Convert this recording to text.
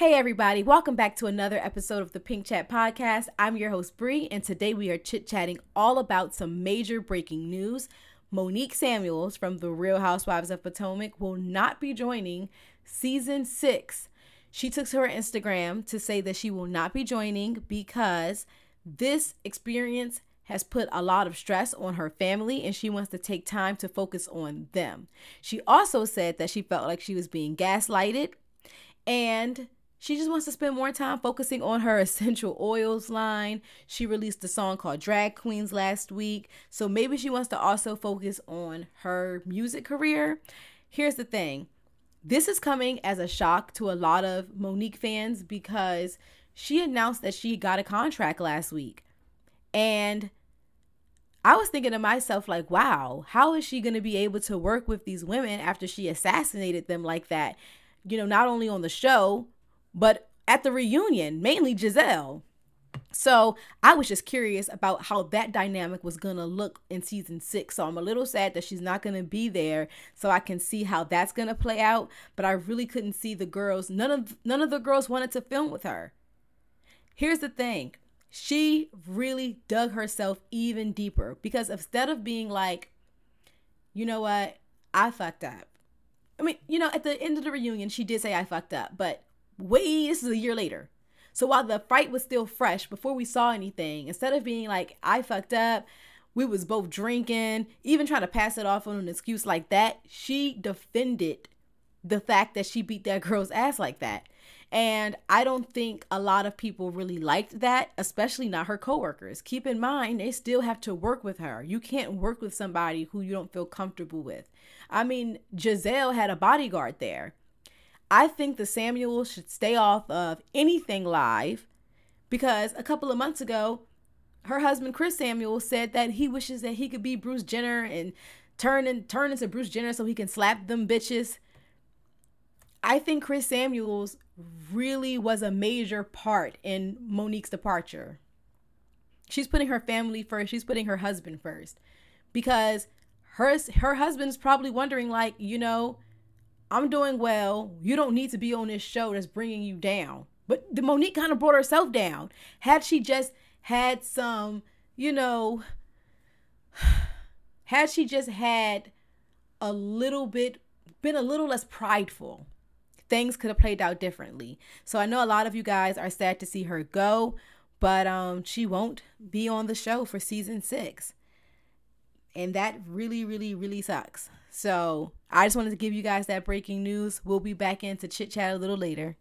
Hey everybody, welcome back to another episode of the Pink Chat Podcast. I'm your host Bree, and today we are chit-chatting all about some major breaking news. Monique Samuels from The Real Housewives of Potomac will not be joining season 6. She took to her Instagram to say that she will not be joining because this experience has put a lot of stress on her family and she wants to take time to focus on them. She also said that she felt like she was being gaslighted and she just wants to spend more time focusing on her essential oils line. She released a song called Drag Queens last week. So maybe she wants to also focus on her music career. Here's the thing this is coming as a shock to a lot of Monique fans because she announced that she got a contract last week. And I was thinking to myself, like, wow, how is she going to be able to work with these women after she assassinated them like that? You know, not only on the show, but at the reunion, mainly Gizelle. So I was just curious about how that dynamic was gonna look in season six. So I'm a little sad that she's not gonna be there, so I can see how that's gonna play out. But I really couldn't see the girls. None of none of the girls wanted to film with her. Here's the thing. She really dug herself even deeper because instead of being like, you know what, I fucked up. I mean, you know, at the end of the reunion, she did say I fucked up, but way this is a year later. So while the fight was still fresh before we saw anything, instead of being like, I fucked up, we was both drinking, even trying to pass it off on an excuse like that, she defended the fact that she beat that girl's ass like that. And I don't think a lot of people really liked that, especially not her coworkers. Keep in mind, they still have to work with her. You can't work with somebody who you don't feel comfortable with. I mean, Gizelle had a bodyguard there. I think the Samuel should stay off of anything live because a couple of months ago, her husband Chris Samuel said that he wishes that he could be Bruce Jenner and turn and turn into Bruce Jenner so he can slap them bitches. I think Chris Samuels really was a major part in Monique's departure. She's putting her family first. She's putting her husband first because her her husband's probably wondering like, you know, I'm doing well. You don't need to be on this show that's bringing you down. But the Monique kind of brought herself down. Had she just had some, you know, had she just had a little bit, been a little less prideful, things could have played out differently. So I know a lot of you guys are sad to see her go, but um, she won't be on the show for season six. And that really, really, really sucks. So I just wanted to give you guys that breaking news. We'll be back in to chit chat a little later.